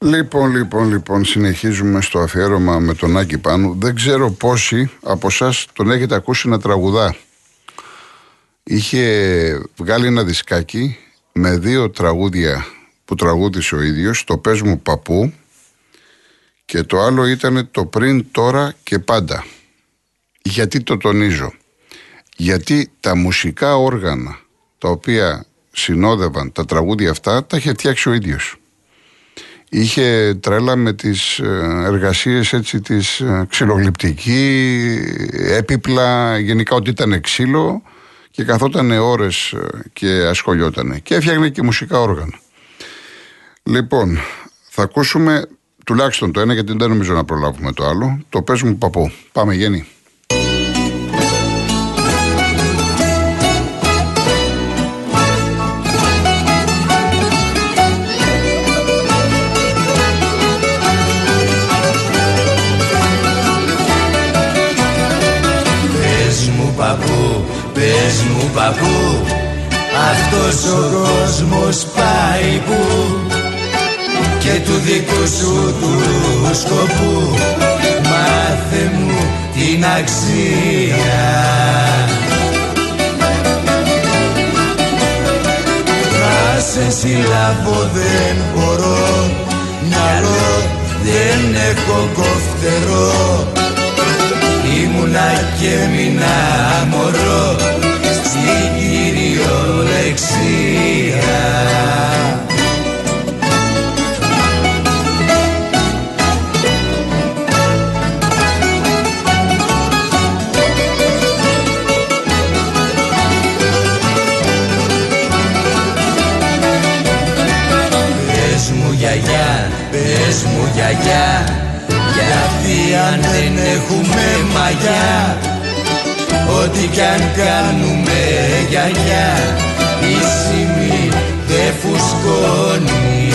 Λοιπόν, λοιπόν, λοιπόν, συνεχίζουμε στο αφιέρωμα με τον Άκη Πάνου. Δεν ξέρω πόσοι από εσάς τον έχετε ακούσει να τραγουδά. Είχε βγάλει ένα δισκάκι με δύο τραγούδια που τραγούδισε ο ίδιος, το «Πες μου παππού» και το άλλο ήταν το «Πριν, τώρα και πάντα». Γιατί το τονίζω. Γιατί τα μουσικά όργανα τα οποία συνόδευαν τα τραγούδια αυτά τα είχε φτιάξει ο ίδιος είχε τρέλα με τις ε, εργασίες έτσι της ε, ξυλογλυπτική, έπιπλα, γενικά ότι ήταν ξύλο και καθόταν ώρες ε, και ασχολιότανε και έφτιαχνε και μουσικά όργανα. Λοιπόν, θα ακούσουμε τουλάχιστον το ένα γιατί δεν νομίζω να προλάβουμε το άλλο. Το πες μου παππού. Πάμε Γέννη. Πες μου παππού Αυτός ο κόσμος πάει που Και του δικού σου του σκοπού Μάθε μου την αξία. Να σε συλλάβω δεν μπορώ Μυαλό δεν έχω κοφτερό. Ήμουνα και μείνα μωρό στην κυριολεξία. Πες μου γιαγιά, πες μου γιαγιά γιατί αν δεν έχουμε μαγιά Ό,τι κι αν κάνουμε γιαγιά Η σημεί δεν φουσκώνει.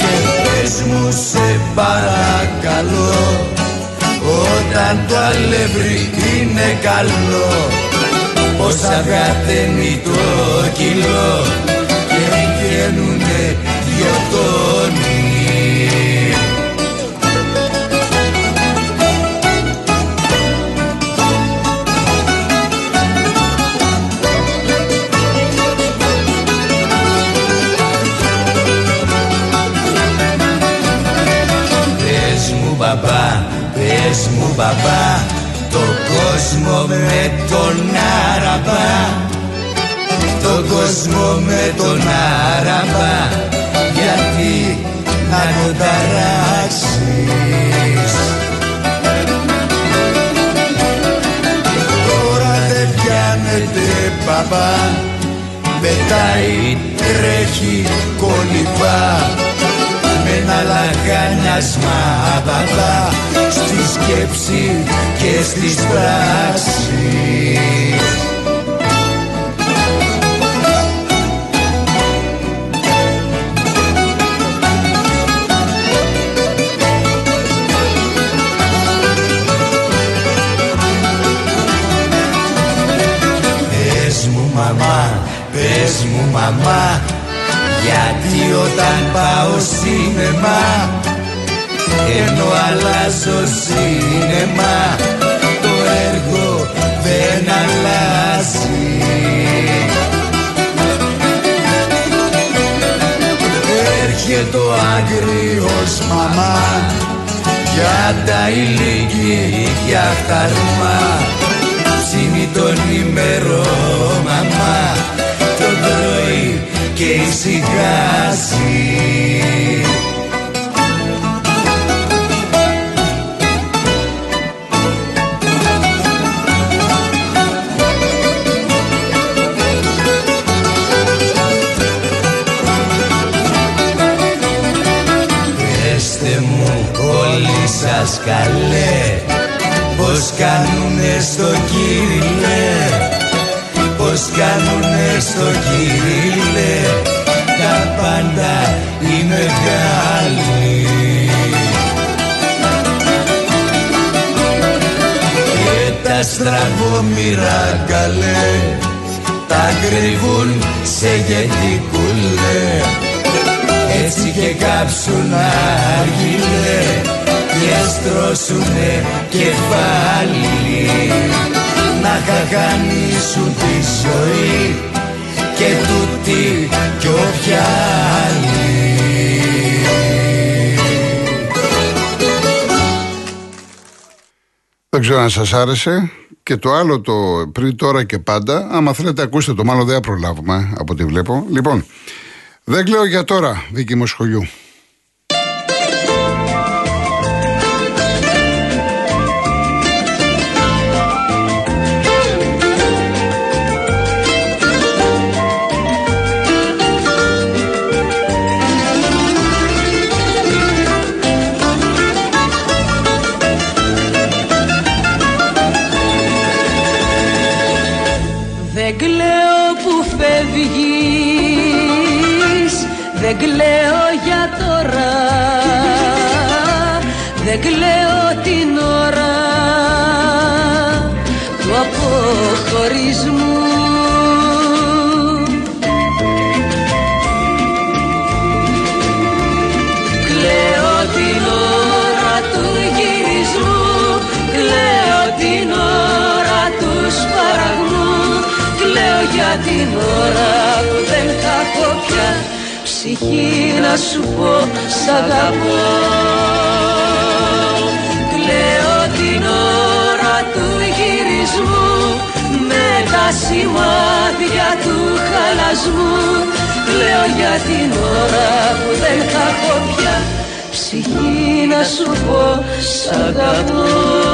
Και πες μου σε παρακαλώ Όταν το αλεύρι είναι καλό Πως αγατένει το κιλό Και βγαίνουνε Πες κόσμο με τον άραμπα Το κόσμο με τον άραμπα γιατί να το ταράξεις; Τώρα δεν πιάνεται παπά. Πετάει, τρέχει, κολυμπά. Με ένα λαχανιάσμα παπά. στη σκέψη και στις πράξεις. Πες μου μαμά Γιατί όταν πάω σινεμά Ενώ αλλάζω σινεμά Το έργο δεν αλλάζει. Έρχεται ο άγριος μαμά Για τα ηλικία χταρμά Ψήνει τον ημερό μαμά το πρωί και ησυχάσει καλέ Πως κάνουνε στο κύριλε πως κάνουνε στο κύριλε τα πάντα οι μεγάλοι και τα στραβόμοιρα καλέ τα κρύβουν σε γενικούς πουλέ έτσι και κάψουν αργυλέ και στρώσουνε κεφάλι. Να χαχανίσουν τη ζωή και τούτη κι όποια άλλη. Δεν ξέρω αν σας άρεσε. Και το άλλο το πριν τώρα και πάντα. Άμα θέλετε ακούστε το. Μάλλον δεν προλάβουμε από ό,τι βλέπω. Λοιπόν δεν κλαίω για τώρα δίκη μου σχολιού Δεν κλαίω την ώρα του αποχωρισμού. Κλαίω την ώρα του γυρισμού. Κλαίω την ώρα τους σπαραγμού Κλαίω για την ώρα που δεν θα έχω πια ψυχή να σου πω σ' αγαπώ γυρισμού με τα σημάδια του χαλασμού. Κλαίω για την ώρα που δεν θα έχω πια ψυχή να σου πω σ' αγαπώ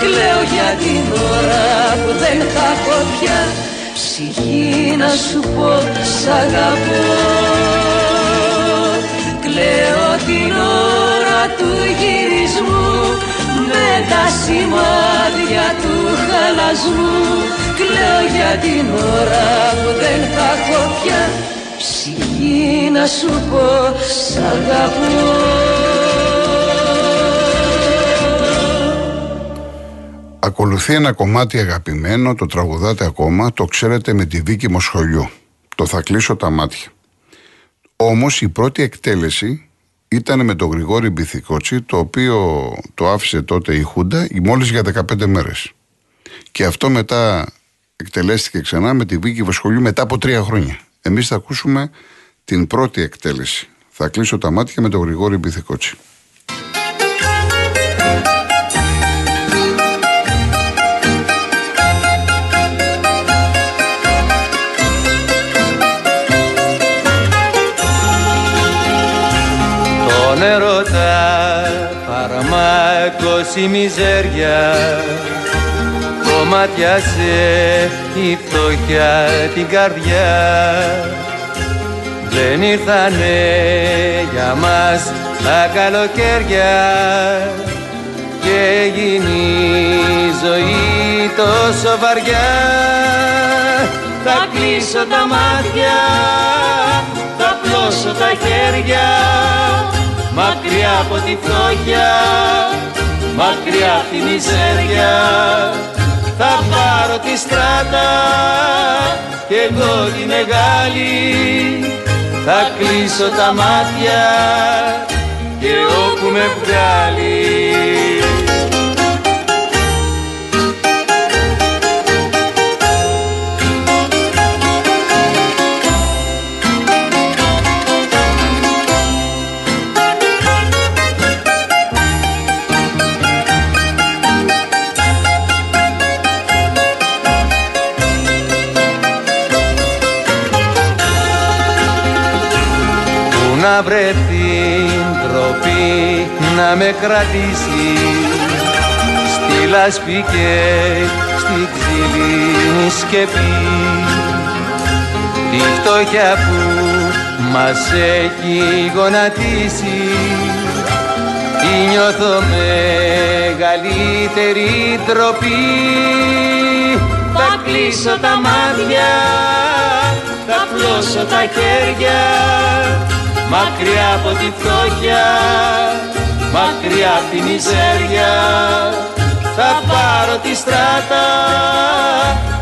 κλαίω την ώρα του σπαραγμού κλαίω για την ώρα που δεν θα έχω πια. Ψυχή να σου πω σ' αγαπώ. Κλαίω την ώρα του γυρισμού με τα σημάδια του χαλασμού. Κλαίω για την ώρα που δεν θα έχω πια. Ψυχή να σου πω σ' αγαπώ Ακολουθεί ένα κομμάτι αγαπημένο, το τραγουδάτε ακόμα, το ξέρετε με τη Βίκη Μοσχολιού. Το θα κλείσω τα μάτια. Όμως η πρώτη εκτέλεση ήταν με τον Γρηγόρη Μπιθικότσι, το οποίο το άφησε τότε η Χούντα μόλις για 15 μέρες. Και αυτό μετά εκτελέστηκε ξανά με τη Βίκη Μοσχολιού μετά από τρία χρόνια. Εμείς θα ακούσουμε την πρώτη εκτέλεση. Θα κλείσω τα μάτια με τον Γρηγόρη Μπιθικότσι. Η μιζέρια. Κομματιάσε η φτωχιά την καρδιά. Δεν ήρθανε για μας τα καλοκαίρια. Και έγινε η ζωή τόσο βαριά. Θα κλείσω τα μάτια θα πλώσω τα χέρια. Μακριά από τη φτώχεια, μακριά από τη μιζέρια θα πάρω τη στράτα και εγώ τη μεγάλη. Θα κλείσω τα μάτια και όπου με βγάλει να βρεθεί τροπή να με κρατήσει. Στη λάσπη και στη ξύλινη σκεπή. Τη φτώχεια που μας έχει γονατίσει. Νιώθω μεγαλύτερη τροπή θα κλείσω τα μάτια θα πλώσω τα χέρια μακριά από τη φτώχεια μακριά από τη μιζέρια θα πάρω τη στράτα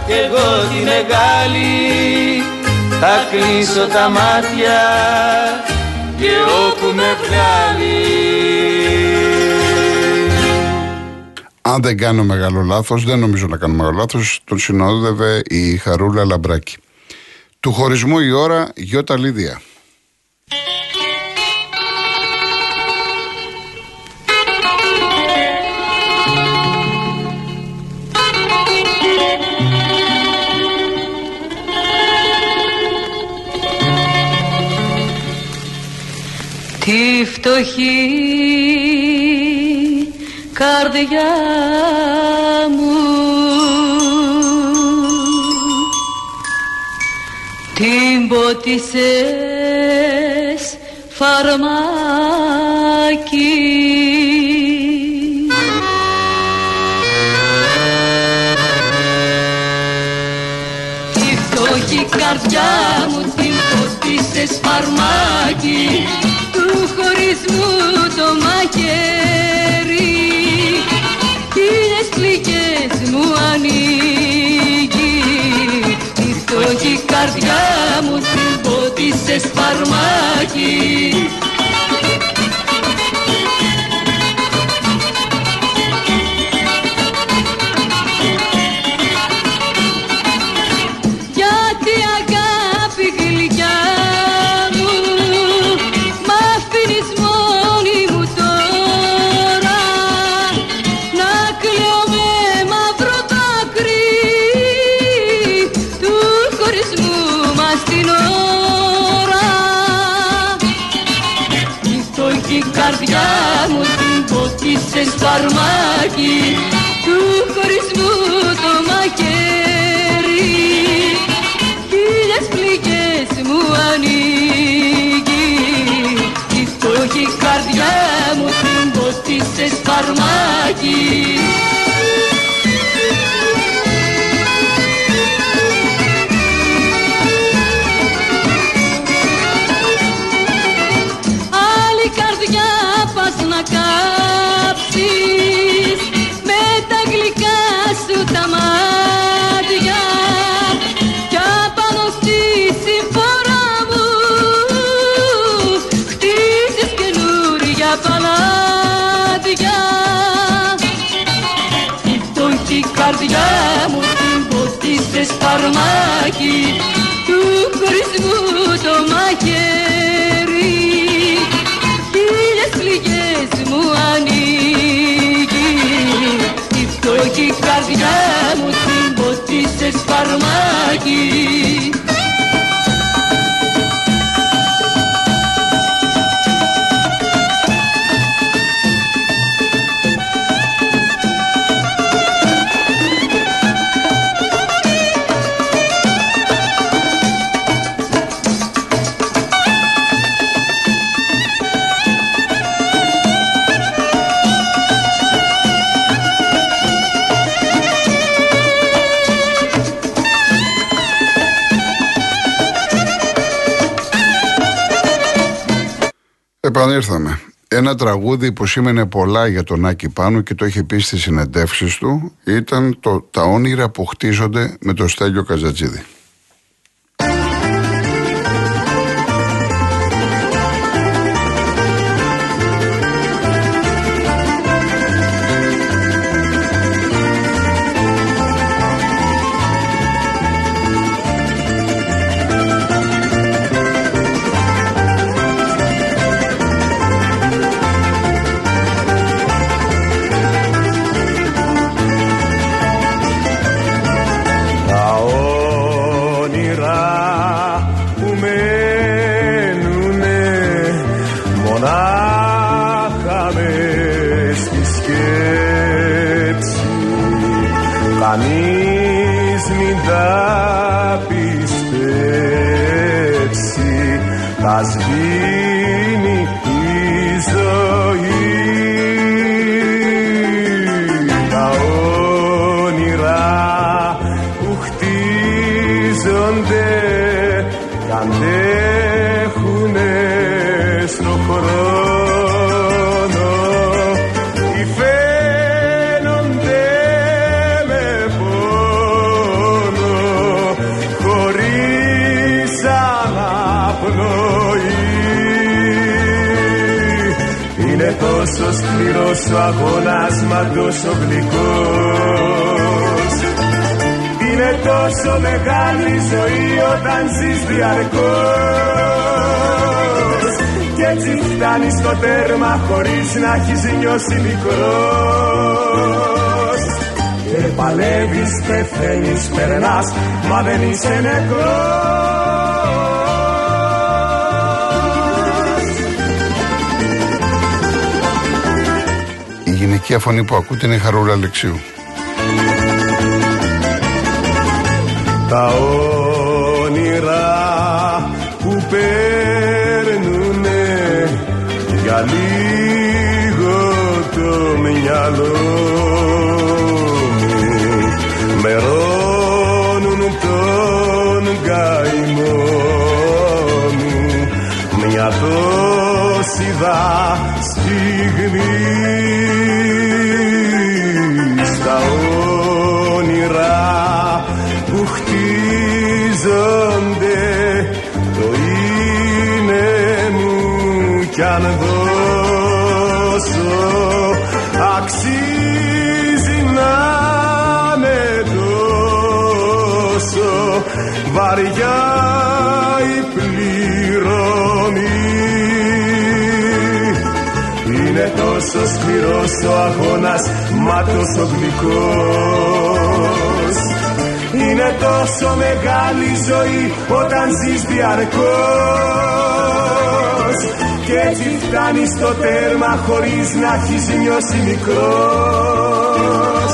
κι εγώ τη μεγάλη θα κλείσω τα μάτια και όπου με βγάλει Αν δεν κάνω μεγάλο λάθος, δεν νομίζω να κάνω μεγάλο λάθος, τον συνόδευε η Χαρούλα Λαμπράκη. Του χωρισμού η ώρα Γιώτα Λίδια. Τη φτωχή καρδιά μου. Την ποτίσες φαρμάκι. Τη φτωχή καρδιά μου την ποτίσες φαρμάκι του χωρισμού το μαχαίρι χίλιες πληγές μου ανοίγει. Τη φτωχή καρδιά μου την ποτίσες φαρμάκι χωρισμού το μαχαίρι χίλιες πληγές μου ανοίγει. Η φτωχή καρδιά μου την ποτίσες φαρμάκι φαρμάκι του χωρισμού το μαχαίρι. Χίλιες πληγές μου ανοίγει η φτωχή καρδιά μου την ποτίσες φαρμάκι Επανήρθαμε. Ένα τραγούδι που σήμαινε πολλά για τον Άκη Πάνου και το είχε πει στις συνεντεύξεις του ήταν το «Τα όνειρα που χτίζονται με το Στέλιο Καζατζίδη». Ζωή όταν ζεις διαρκώς. Κι έτσι φτάνεις στο τέρμα χωρίς να έχεις νιώσει μικρός. Και παλεύεις, πεθαίνεις, περνάς, μα δεν είσαι νεκρός. Η γυναικεία φωνή που ακούτε είναι η Χαρούλα Αλεξίου. τα μυαλό μου. Μερώνουν τον καημό μου. Μια τόση δα στιγμή βαριά η πληρωμή είναι τόσο σκληρός ο αγώνας μα τόσο γλυκός. Είναι τόσο μεγάλη ζωή όταν ζεις διαρκώς. Κι έτσι φτάνεις στο τέρμα χωρίς να έχεις νιώσει μικρός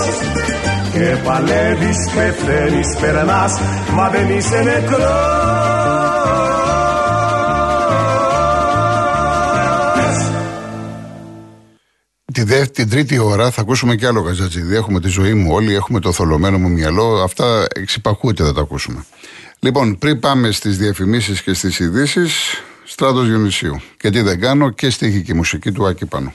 Και παλεύεις, πεθαίνεις, περνάς, μα δεν είσαι νεκρός Τη δε, την τρίτη ώρα θα ακούσουμε και άλλο καζατζίδι. Έχουμε τη ζωή μου όλοι, έχουμε το θολωμένο μου μυαλό. Αυτά εξυπακούεται θα τα ακούσουμε. Λοιπόν, πριν πάμε στις διαφημίσεις και στις ειδήσεις, στράτος Διονυσίου. Και τι δεν κάνω και στίχη και μουσική του Άκη Πάνου.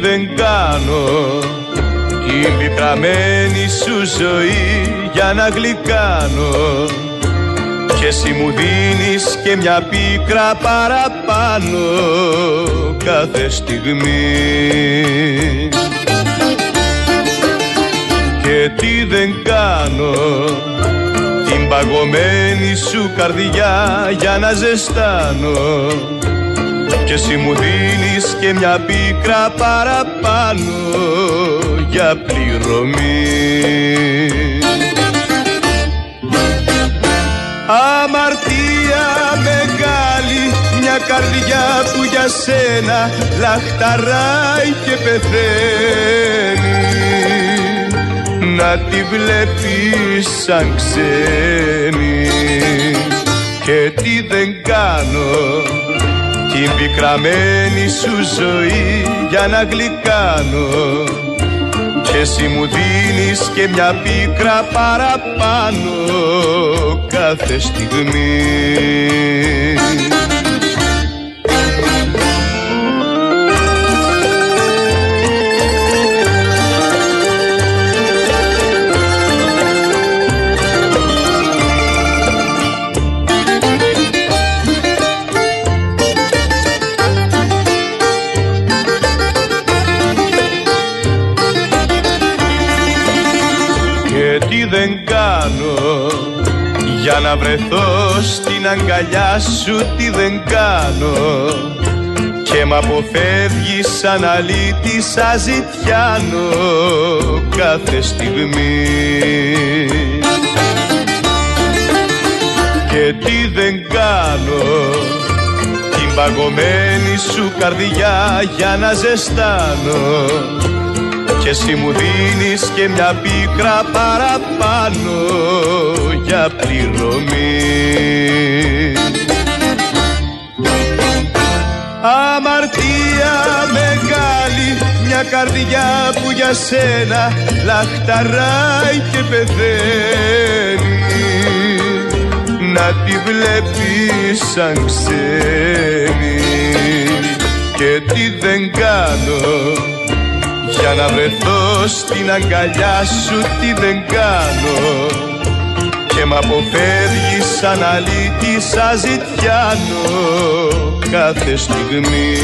Δεν κάνω. Την πικραμένη σου ζωή για να γλυκάνω. Και εσύ μου δίνεις και μια πίκρα παραπάνω κάθε στιγμή. Και τι δεν κάνω. Την παγωμένη σου καρδιά για να ζεστάνω και εσύ μου δίνεις και μια πίκρα παραπάνω για πληρωμή. Αμαρτία μεγάλη μια καρδιά που για σένα λαχταράει και πεθαίνει. Να τη βλέπεις σαν ξένη. Και τι δεν κάνω την πικραμένη σου ζωή για να γλυκάνω. Και εσύ μου δίνεις και μια πίκρα παραπάνω κάθε στιγμή δεν κάνω. Για να βρεθώ στην αγκαλιά σου τι δεν κάνω. Και μ' αποφεύγεις σαν αλήτης σαν ζητιάνω κάθε στιγμή. Και τι δεν κάνω. Την παγωμένη σου καρδιά για να ζεστάνω και εσύ μου δίνεις και μια πίκρα παραπάνω για πληρωμή. Αμαρτία μεγάλη μια καρδιά που για σένα λαχταράει και πεθαίνει. Να τη βλέπεις σαν ξένη. Και τι δεν κάνω για να βρεθώ στην αγκαλιά σου τι δεν κάνω. Και μ' αποφεύγεις σαν αλήτη σαν ζητιάνω κάθε στιγμή